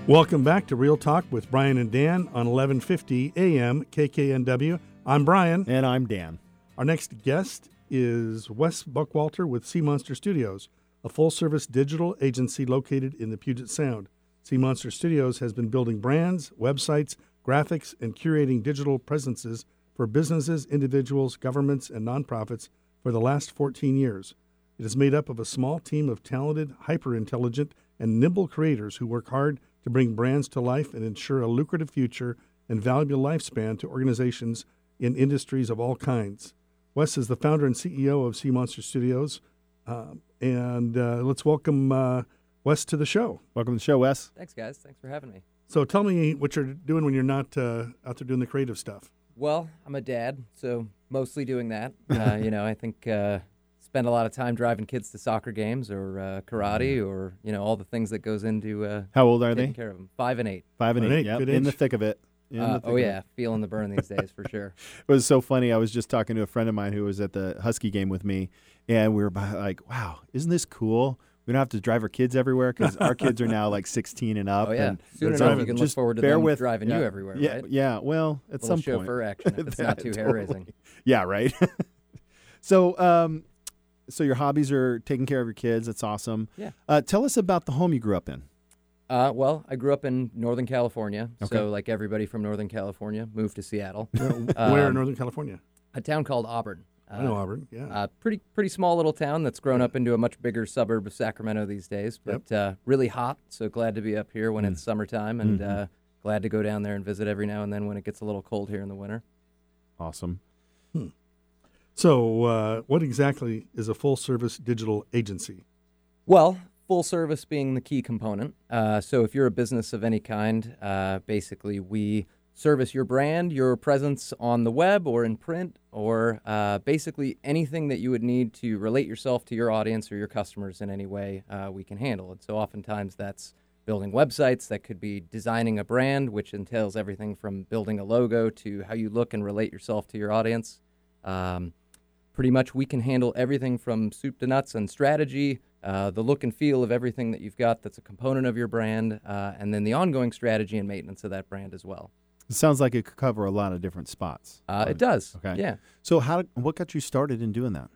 Welcome back to Real Talk with Brian and Dan on 1150 AM KKNW. I'm Brian. And I'm Dan. Our next guest is Wes Buckwalter with Seamonster Studios, a full service digital agency located in the Puget Sound. Seamonster Studios has been building brands, websites, graphics, and curating digital presences for businesses, individuals, governments, and nonprofits for the last 14 years. It is made up of a small team of talented, hyper intelligent, and nimble creators who work hard to bring brands to life and ensure a lucrative future and valuable lifespan to organizations in industries of all kinds. Wes is the founder and CEO of Seamonster Studios. Uh, and uh, let's welcome uh, Wes to the show. Welcome to the show, Wes. Thanks, guys. Thanks for having me. So tell me what you're doing when you're not uh, out there doing the creative stuff. Well, I'm a dad, so mostly doing that. Uh, (laughs) you know, I think uh, spend a lot of time driving kids to soccer games or uh, karate Mm-hmm. or you know all the things that goes into uh, How old are taking they? care of them. Five and eight. Five and Five eight. eight, Yep. In the thick of it. Uh, oh yeah, feeling the burn these days for (laughs) sure. It was so funny. I was just talking to a friend of mine who was at the Husky game with me, and we were like, "Wow, isn't this cool? We don't have to drive our kids everywhere because our (laughs) kids are now like 16 and up." Oh yeah, and soon so enough you can look forward to bear them with driving yeah, you everywhere, Yeah, right? yeah. Well, at Little some point, chauffeur action if (laughs) it's not That- too hair raising. Yeah, right. (laughs) so, um, so your hobbies are taking care of your kids. That's awesome. Yeah. Uh, tell us about the home you grew up in. Uh, well, I grew up in Northern California, Okay. so like everybody from Northern California, moved to Seattle, Where in Um, Northern California? a town called Auburn. I know Uh, Auburn. Yeah. Uh, pretty pretty small little town that's grown up into a much bigger suburb of Sacramento these days, but uh, really hot. So glad to be up here when it's summertime, and Mhm. uh, glad to go down there and visit every now and then when it gets a little cold here in the winter. Awesome. so, uh, what exactly is a full service digital agency? Well, full service being the key component. Uh, so if you're a business of any kind, uh, basically we service your brand, your presence on the web or in print, or uh, basically anything that you would need to relate yourself to your audience or your customers in any way, uh, we can handle. And so oftentimes that's building websites, that could be designing a brand, which entails everything from building a logo to how you look and relate yourself to your audience. Um, pretty much we can handle everything from soup to nuts and strategy, uh, the look and feel of everything that you've got that's a component of your brand, uh, and then the ongoing strategy and maintenance of that brand as well. It sounds like it could cover a lot of different spots. Uh, it does. Okay. Yeah. So, how? What got you started in doing that?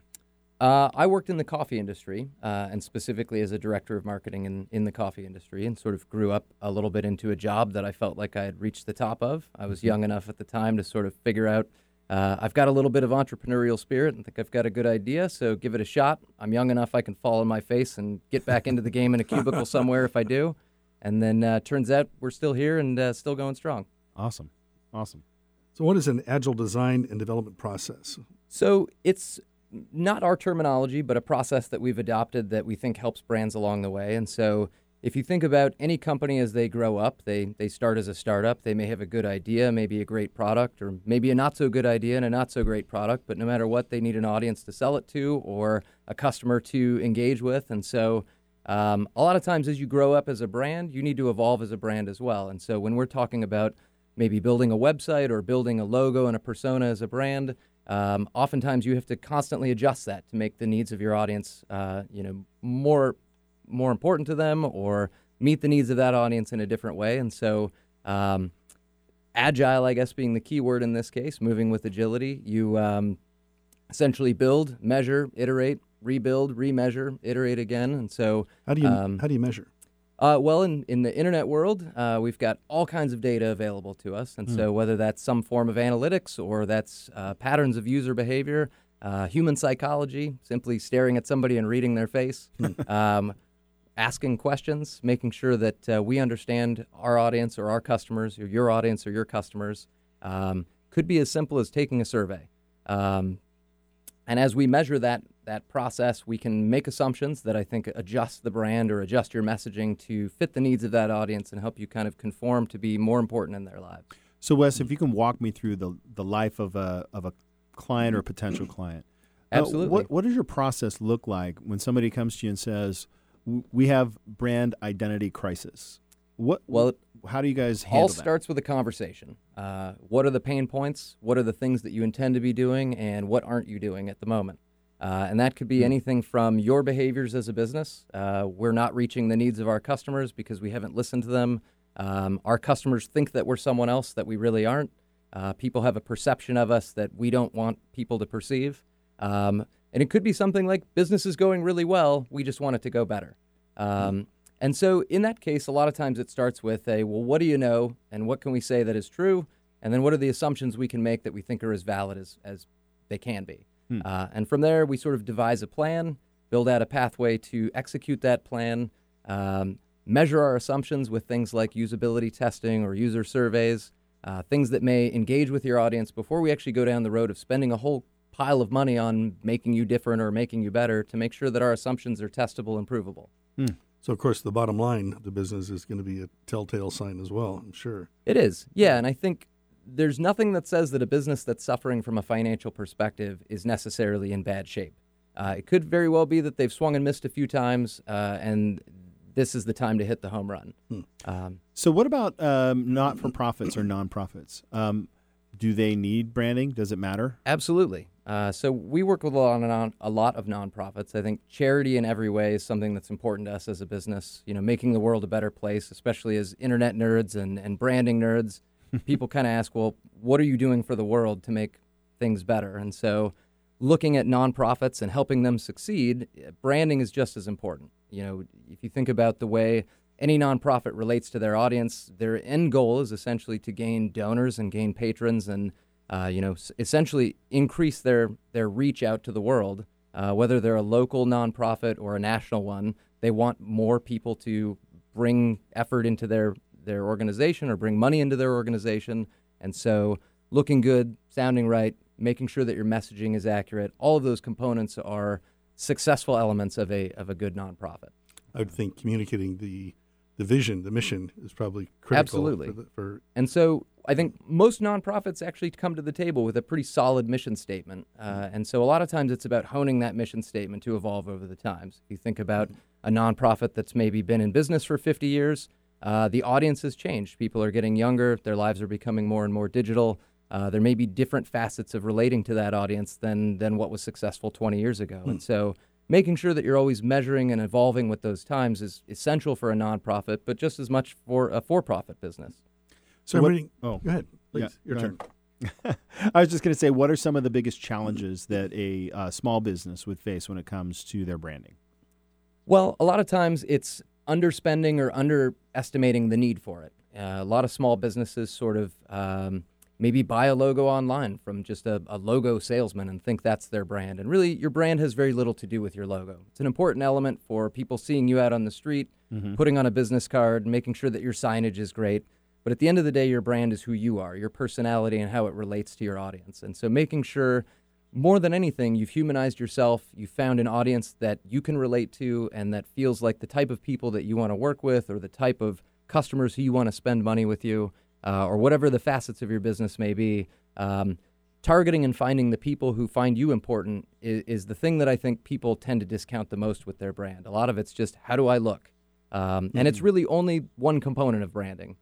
Uh, I worked in the coffee industry, uh, and specifically as a director of marketing in, in the coffee industry, and sort of grew up a little bit into a job that I felt like I had reached the top of. I was young enough at the time to sort of figure out uh, I've got a little bit of entrepreneurial spirit and think I've got a good idea, so give it a shot. I'm young enough I can fall on my face and get back into the game in a cubicle (laughs) somewhere if I do. And then uh, turns out we're still here and uh, still going strong. Awesome. Awesome. So, what is an agile design and development process? So it's not our terminology, but a process that we've adopted that we think helps brands along the way. And so if you think about any company as they grow up, they, they start as a startup. They may have a good idea, maybe a great product, or maybe a not so good idea and a not so great product. But no matter what, they need an audience to sell it to or a customer to engage with. And so um, a lot of times as you grow up as a brand, you need to evolve as a brand as well. And so when we're talking about maybe building a website or building a logo and a persona as a brand, um, oftentimes you have to constantly adjust that to make the needs of your audience, uh, you know, more more important to them or meet the needs of that audience in a different way. And so, um, agile, I guess, being the key word in this case, moving with agility, you um, essentially build, measure, iterate, rebuild, remeasure, iterate again. And so, How do you um, how do you measure? Uh, well, in, in the internet world, uh, we've got all kinds of data available to us. And so, whether that's some form of analytics or that's uh, patterns of user behavior, uh, human psychology, simply staring at somebody and reading their face, um, asking questions, making sure that uh, we understand our audience or our customers, or your audience or your customers, um, could be as simple as taking a survey. Um, and as we measure that that process, we can make assumptions that I think adjust the brand or adjust your messaging to fit the needs of that audience and help you kind of conform to be more important in their lives. So, Wes, if you can walk me through the the life of a of a client or potential client, uh, Absolutely. what what does your process look like when somebody comes to you and says, "We have brand identity crisis"? What? Well, how do you guys handle all that? starts with a conversation. Uh, what are the pain points? What are the things that you intend to be doing, and what aren't you doing at the moment? Uh, and that could Hmm. be anything from your behaviors as a business. Uh, we're not reaching the needs of our customers because we haven't listened to them. Um, our customers think that we're someone else that we really aren't. Uh, people have a perception of us that we don't want people to perceive. Um, and it could be something like business is going really well, we just want it to go better. Um, and so, in that case, a lot of times it starts with a, well, what do you know? And what can we say that is true? And then what are the assumptions we can make that we think are as valid as, as they can be? Hmm. Uh, and from there, we sort of devise a plan, build out a pathway to execute that plan, um, measure our assumptions with things like usability testing or user surveys, uh, things that may engage with your audience before we actually go down the road of spending a whole pile of money on making you different or making you better to make sure that our assumptions are testable and provable. So, of course, the bottom line of the business is going to be a telltale sign as well, I'm sure. It is, yeah. And I think there's nothing that says that a business that's suffering from a financial perspective is necessarily in bad shape. Uh, it could very well be that they've swung and missed a few times, uh, and this is the time to hit the home run. Um, So, what about um, not for profits or nonprofits? Um, do they need branding? Does it matter? Absolutely. Uh, so we work with a lot, non, a lot of nonprofits. I think charity in every way is something that's important to us as a business. You know, making the world a better place, especially as internet nerds and, and branding nerds. People kind of ask, well, what are you doing for the world to make things better? And so, looking at nonprofits and helping them succeed, branding is just as important. You know, if you think about the way any nonprofit relates to their audience, their end goal is essentially to gain donors and gain patrons and uh, you know, essentially increase their their reach out to the world. Uh, whether they're a local nonprofit or a national one, they want more people to bring effort into their their organization or bring money into their organization. And so, looking good, sounding right, making sure that your messaging is accurate, all of those components are successful elements of a of a good nonprofit. I would think communicating the the vision, the mission is probably critical. Absolutely. For, the, for And so I think most nonprofits actually come to the table with a pretty solid mission statement. Uh, and so a lot of times it's about honing that mission statement to evolve over the times. If you think about a nonprofit that's maybe been in business for 50 years, uh, the audience has changed. People are getting younger, their lives are becoming more and more digital. Uh, there may be different facets of relating to that audience than, than what was successful 20 years ago. And so making sure that you're always measuring and evolving with those times is essential for a nonprofit, but just as much for a for profit business. so I'm What- reading. oh, go ahead, please. yeah, your turn. (laughs) I was just going to say, what are some of the biggest challenges that a uh, small business would face when it comes to their branding? Well, a lot of times it's underspending or underestimating the need for it. Uh, a lot of small businesses sort of um, maybe buy a logo online from just a, a logo salesman and think that's their brand. And really, your brand has very little to do with your logo. It's an important element for people seeing you out on the street, putting on a business card, making sure that your signage is great. But at the end of the day, your brand is who you are, your personality, and how it relates to your audience. And so making sure more than anything, you've humanized yourself. You've found an audience that you can relate to and that feels like the type of people that you want to work with or the type of customers who you want to spend money with you uh, or whatever the facets of your business may be. Um, targeting and finding the people who find you important is, is the thing that I think people tend to discount the most with their brand. A lot of it's just, how do I look? Um, And it's really only one component of branding.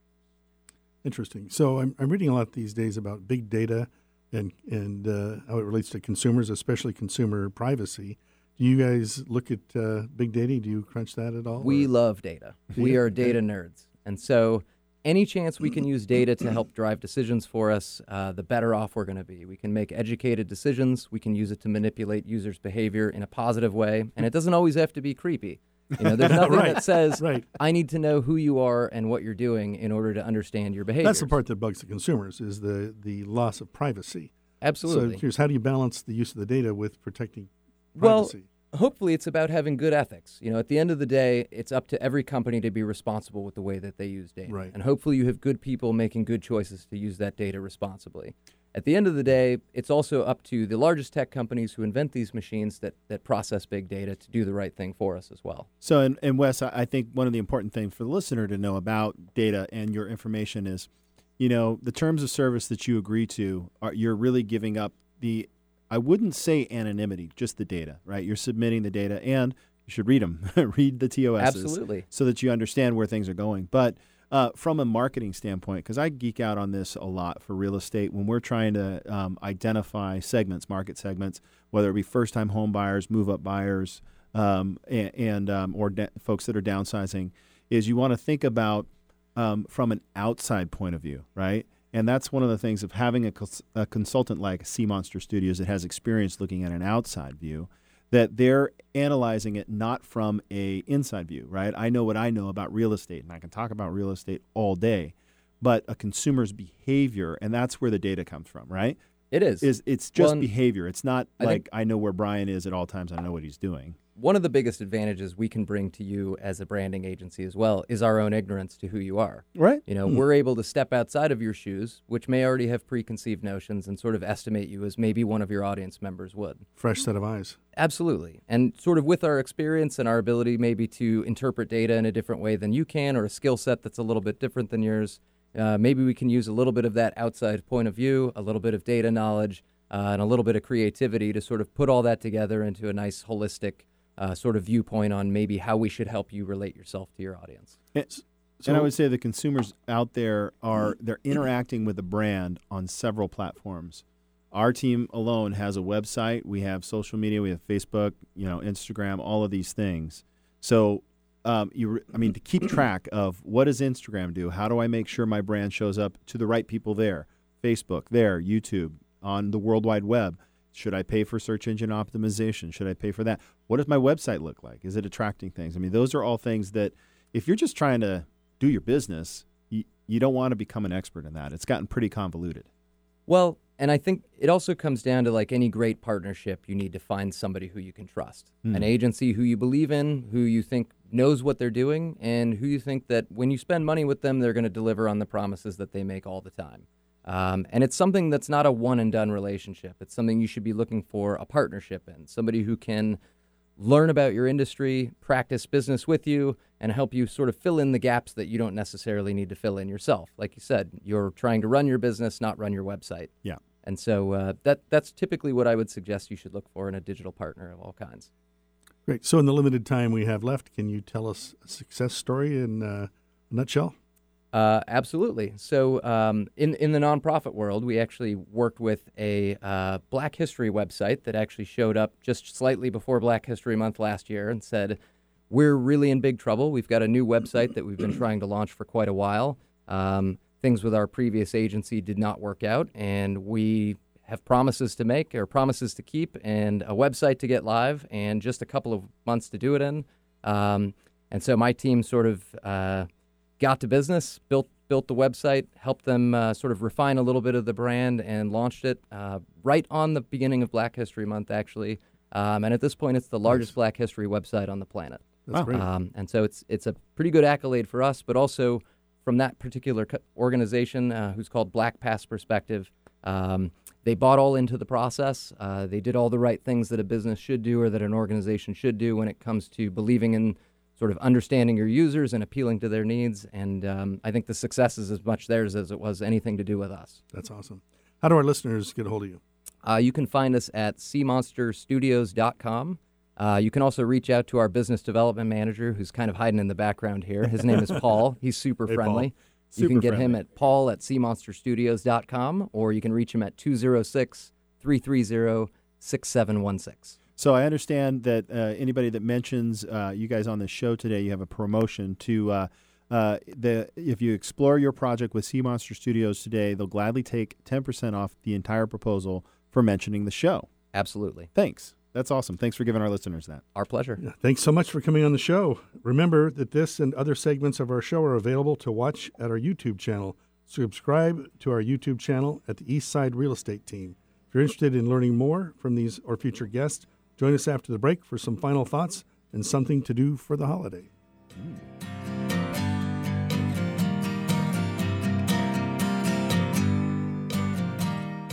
Interesting. So I'm, I'm reading a lot these days about big data and and uh, how it relates to consumers, especially consumer privacy. Do you guys look at uh, big data? Do you crunch that at all? We or- love data. We are data nerds. And so, any chance we can use data to help drive decisions for us, uh, the better off we're going to be. We can make educated decisions. We can use it to manipulate users' behavior in a positive way. And it doesn't always have to be creepy. You know, there's (laughs) nothing Right, that says, right. I need to know who you are and what you're doing in order to understand your behavior. That's the part that bugs the consumers is the the loss of privacy. Absolutely. So here's how do you balance the use of the data with protecting privacy? Well, hopefully it's about having good ethics. You know, at the end of the day, it's up to every company to be responsible with the way that they use data. Right. And hopefully you have good people making good choices to use that data responsibly. At the end of the day, it's also up to the largest tech companies who invent these machines that, that process big data to do the right thing for us as well. So, and, and Wes, I think one of the important things for the listener to know about data and your information is, you know, the terms of service that you agree to are you're really giving up the, I wouldn't say anonymity, just the data, right? You're submitting the data, and you should read them, (laughs) read the TOSs, Absolutely. so that you understand where things are going. But uh, from a marketing standpoint, because I geek out on this a lot for real estate, when we're trying to um, identify segments, market segments, whether it be first-time home buyers, move-up buyers, um, and, and um, or da- folks that are downsizing, is you want to think about um, from an outside point of view, right? And that's one of the things of having a, cons- a consultant like Seamonster Studios that has experience looking at an outside view, that they're analyzing it not from a inside view, right? I know what I know about real estate, and I can talk about real estate all day, but a consumer's behavior, and that's where the data comes from, right? It is. Is it's just Well, behavior. It's not I like I know where Brian is at all times. I know what he's doing. One of the biggest advantages we can bring to you as a branding agency as well is our own ignorance to who you are. Right. You know, Hmm. we're able to step outside of your shoes, which may already have preconceived notions, and sort of estimate you as maybe one of your audience members would. Fresh set of eyes. Absolutely. And sort of with our experience and our ability maybe to interpret data in a different way than you can, or a skill set that's a little bit different than yours, uh, maybe we can use a little bit of that outside point of view, a little bit of data knowledge, uh, and a little bit of creativity to sort of put all that together into a nice holistic uh, sort of viewpoint on maybe how we should help you relate yourself to your audience. And, and I would say the consumers out there are (clears throat) they're interacting with the brand on several platforms. Our team alone has a website. We have social media. We have Facebook, you know, Instagram, all of these things. So, um, you, re- I mean, to keep track of what does Instagram do? How do I make sure my brand shows up to the right people there? Facebook, there, YouTube, on the World Wide Web. Should I pay for search engine optimization? Should I pay for that? What does my website look like? Is it attracting things? I mean, those are all things that if you're just trying to do your business, you, you don't want to become an expert in that. It's gotten pretty convoluted. Well, and I think it also comes down to like any great partnership, you need to find somebody who you can trust, Hmm. an agency who you believe in, who you think knows what they're doing, and who you think that when you spend money with them, they're going to deliver on the promises that they make all the time. Um, and it's something that's not a one and done relationship. It's something you should be looking for a partnership in, somebody who can learn about your industry, practice business with you, and help you sort of fill in the gaps that you don't necessarily need to fill in yourself. Like you said, you're trying to run your business, not run your website. Yeah. And so uh, that that's typically what I would suggest you should look for in a digital partner of all kinds. Great. So, in the limited time we have left, can you tell us a success story in uh, a nutshell? Uh, absolutely. So, um, in in the nonprofit world, we actually worked with a uh, Black History website that actually showed up just slightly before Black History Month last year and said, "We're really in big trouble. We've got a new website that we've been (clears throat) trying to launch for quite a while. Um, things with our previous agency did not work out, and we have promises to make or promises to keep, and a website to get live, and just a couple of months to do it in." Um, and so my team sort of uh, got to business, built built the website, helped them uh, sort of refine a little bit of the brand, and launched it uh, right on the beginning of Black History Month, actually. Um, and at this point, it's the largest Black History website on the planet. That's great. Um, and so it's it's a pretty good accolade for us, but also from that particular co- organization, uh, who's called BlackPast Perspective. Um, they bought all into the process. Uh, they did all the right things that a business should do or that an organization should do when it comes to believing in sort of understanding your users and appealing to their needs. And um, I think the success is as much theirs as it was anything to do with us. That's awesome. How do our listeners get a hold of you? Uh, you can find us at seamonsterstudios.com. Uh, you can also reach out to our business development manager, who's kind of hiding in the background here. His name is (laughs) Paul. He's super Hey, Paul. friendly. you can get him at paul at seamonsterstudios.com, or you can reach him at 206 330 6716. So I understand that uh, anybody that mentions uh, you guys on the show today, you have a promotion to uh, uh, the if you explore your project with Seamonster Studios today, they'll gladly take ten percent off the entire proposal for mentioning the show. Absolutely. Thanks. That's awesome. Thanks for giving our listeners that. Our pleasure. Yeah, Thanks so much for coming on the show. Remember that this and other segments of our show are available to watch at our YouTube channel. Subscribe to our YouTube channel at the East Side Real Estate Team. If you're interested in learning more from these or future guests, join us after the break for some final thoughts and something to do for the holiday.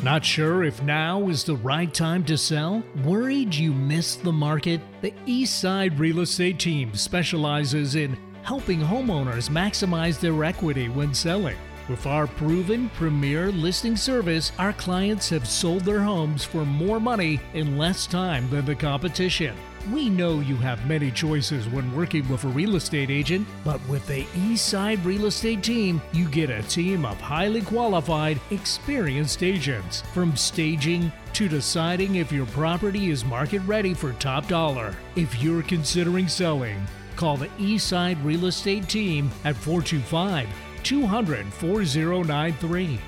Not sure if now is the right time to sell? Worried you missed the market? The East Side Real Estate Team specializes in helping homeowners maximize their equity when selling. With our proven premier listing service, our clients have sold their homes for more money in less time than the competition. We know you have many choices when working with a real estate agent, but with the Eastside Real Estate Team, you get a team of highly qualified, experienced agents. From staging to deciding if your property is market ready for top dollar. If you're considering selling, call the Eastside Real Estate Team at 425 200 4093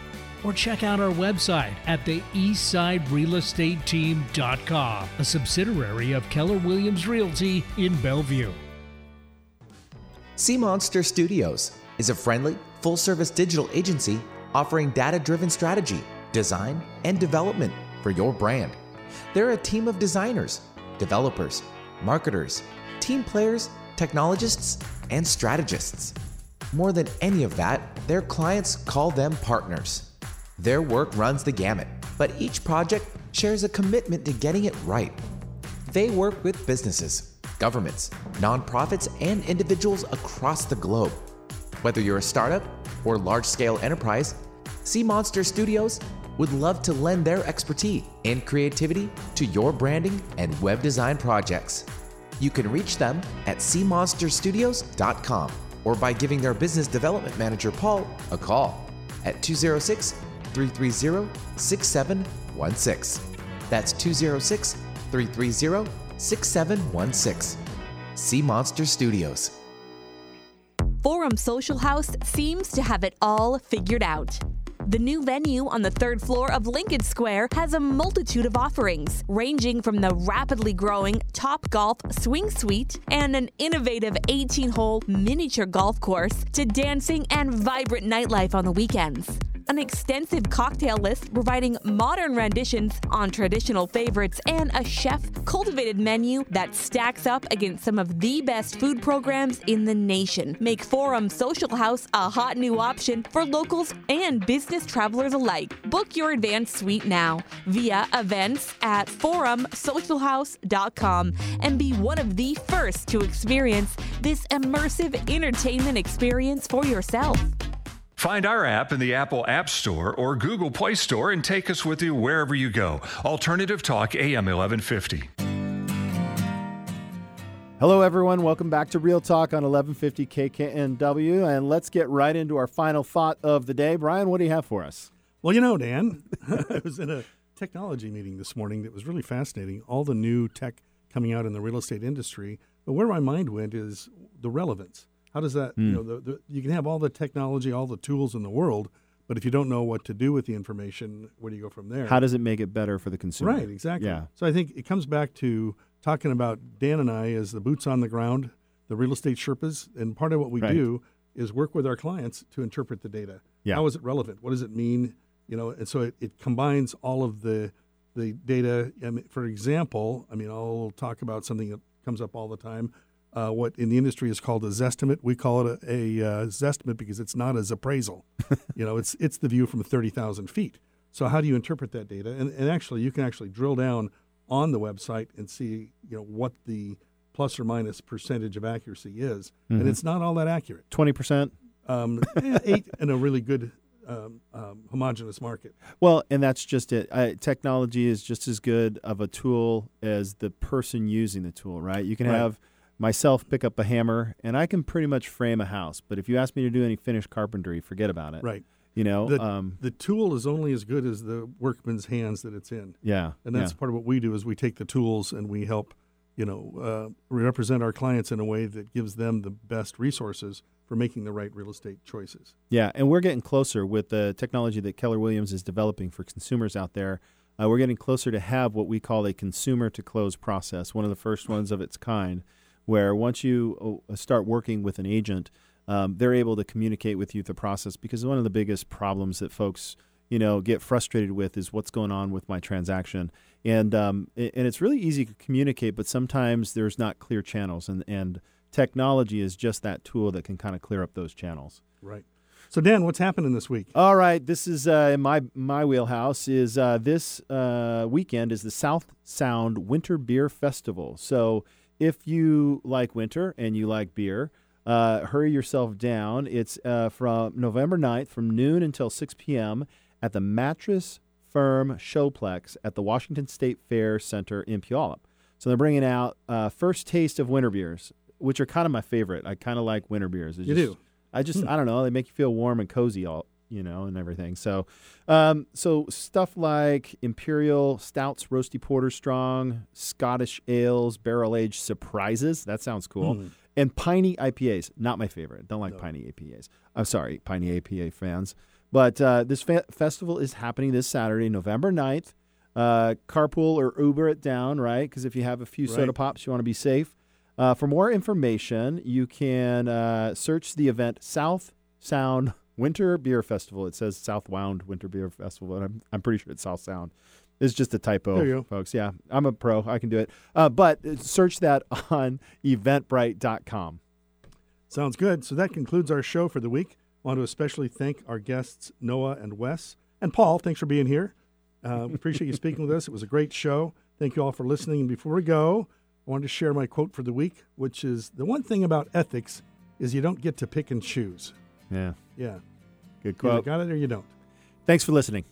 or check out our website at the eastsiderealestateteam.com, a subsidiary of Keller Williams Realty in Bellevue. Seamonster Studios is a friendly, full service digital agency offering data driven strategy, design, and development for your brand. They're a team of designers, developers, marketers, team players, technologists, and strategists. More than any of that, their clients call them partners. Their work runs the gamut, but each project shares a commitment to getting it right. They work with businesses, governments, nonprofits, and individuals across the globe. Whether you're a startup or large scale enterprise, Seamonster Studios would love to lend their expertise and creativity to your branding and web design projects. You can reach them at seamonsterstudios.com or by giving their business development manager, Paul, a call at 206 330 6716. That's 206 330 6716. Seamonster Studios. Forum Social House seems to have it all figured out. The new venue on the third floor of Lincoln Square has a multitude of offerings, ranging from the rapidly growing Topgolf Swing Suite and an innovative 18 hole miniature golf course to dancing and vibrant nightlife on the weekends an extensive cocktail list providing modern renditions on traditional favorites, and a chef cultivated menu that stacks up against some of the best food programs in the nation. Make Forum Social House a hot new option for locals and business travelers alike. Book your advanced suite now via events at forumsocialhouse.com and be one of the first to experience this immersive entertainment experience for yourself. Find our app in the Apple App Store or Google Play Store and take us with you wherever you go. Alternative Talk AM 1150. Hello, everyone. Welcome back to Real Talk on 1150 KKNW. And let's get right into our final thought of the day. Brian, what do you have for us? Well, you know, Dan, (laughs) I was in a technology meeting this morning that was really fascinating. All the new tech coming out in the real estate industry. But where my mind went is the relevance. How does that, mm. you hmm. know, the, the, you can have all the technology, all the tools in the world, but if you don't know what to do with the information, where do you go from there? How does it make it better for the consumer? Right, exactly. Yeah. So I think it comes back to talking about Dan and I as the boots on the ground, the real estate Sherpas, and part of what we right. do is work with our clients to interpret the data. Yeah. How is it relevant? What does it mean? You know, and so it, it combines all of the the data. I mean, for example, I mean, I'll talk about something that comes up all the time uh, what in the industry is called a zestimate. We call it a, a uh, zestimate because it's not as appraisal. (laughs) you know, it's it's the view from thirty thousand feet. So how do you interpret that data? And, and actually, you can actually drill down on the website and see you know what the plus or minus percentage of accuracy is, mm-hmm. and it's not all that accurate. Twenty percent. Um, eight in a really good um, um, homogenous market. Well, and that's just it. technology is just as good of a tool as the person using the tool, right? You can right. have myself pick up a hammer and I can pretty much frame a house. But if you ask me to do any finished carpentry, forget about it. Right. You know, the, um, the tool is only as good as the workman's hands that it's in. Yeah. And that's yeah. part of what we do is we take the tools and we help, you know, uh, represent our clients in a way that gives them the best resources for making the right real estate choices. Yeah, and we're getting closer with the technology that Keller Williams is developing for consumers out there. Uh, we're getting closer to have what we call a consumer to close process, one of the first ones of its kind where once you uh, start working with an agent, um, they're able to communicate with you the process because one of the biggest problems that folks you know get frustrated with is what's going on with my transaction and um, and it's really easy to communicate but sometimes there's not clear channels and and technology is just that tool that can kind of clear up those channels right so Dan, what's happening this week? All right, this is uh, in my my wheelhouse. Is uh, this uh, weekend is the South Sound Winter Beer Festival. So if you like winter and you like beer, uh, hurry yourself down. It's uh, from November 9th from noon until 6 p.m. at the Mattress Firm Showplex at the Washington State Fair Center in Puyallup. So they're bringing out uh, first taste of winter beers, which are kind of my favorite. I kind of like winter beers. It's you just, do. I just hmm. I don't know. They make you feel warm and cozy all you know, and everything. So, um, so stuff like imperial stouts, roasty porter strong, Scottish ales, barrel aged surprises. That sounds cool. Mm. And piney IPAs, not my favorite. Don't like piney IPAs. I'm sorry, piney IPA fans. But uh, this fe- festival is happening this Saturday, November 9th. Uh, carpool or Uber it down, right? Because if you have a few soda pops, you want to be safe. Uh, for more information, you can uh, search the event South Sound Winter Beer Festival. It says South Wound Winter Beer Festival, but I'm, I'm pretty sure it's South Sound. It's just a typo, folks. Yeah, I'm a pro. I can do it. Uh, but uh, search that (laughs) on eventbrite.com. Sounds good. So that concludes our show for the week. want to especially thank our guests, Noah and Wes. And Paul, thanks for being here. Uh, we appreciate you speaking with us. It was a great show. Thank you all for listening. And before we go, I wanted to share my quote for the week, which is the one thing about ethics is you don't get to pick and choose. Yeah, Yeah. good You quote. got it or you don't. Thanks for listening.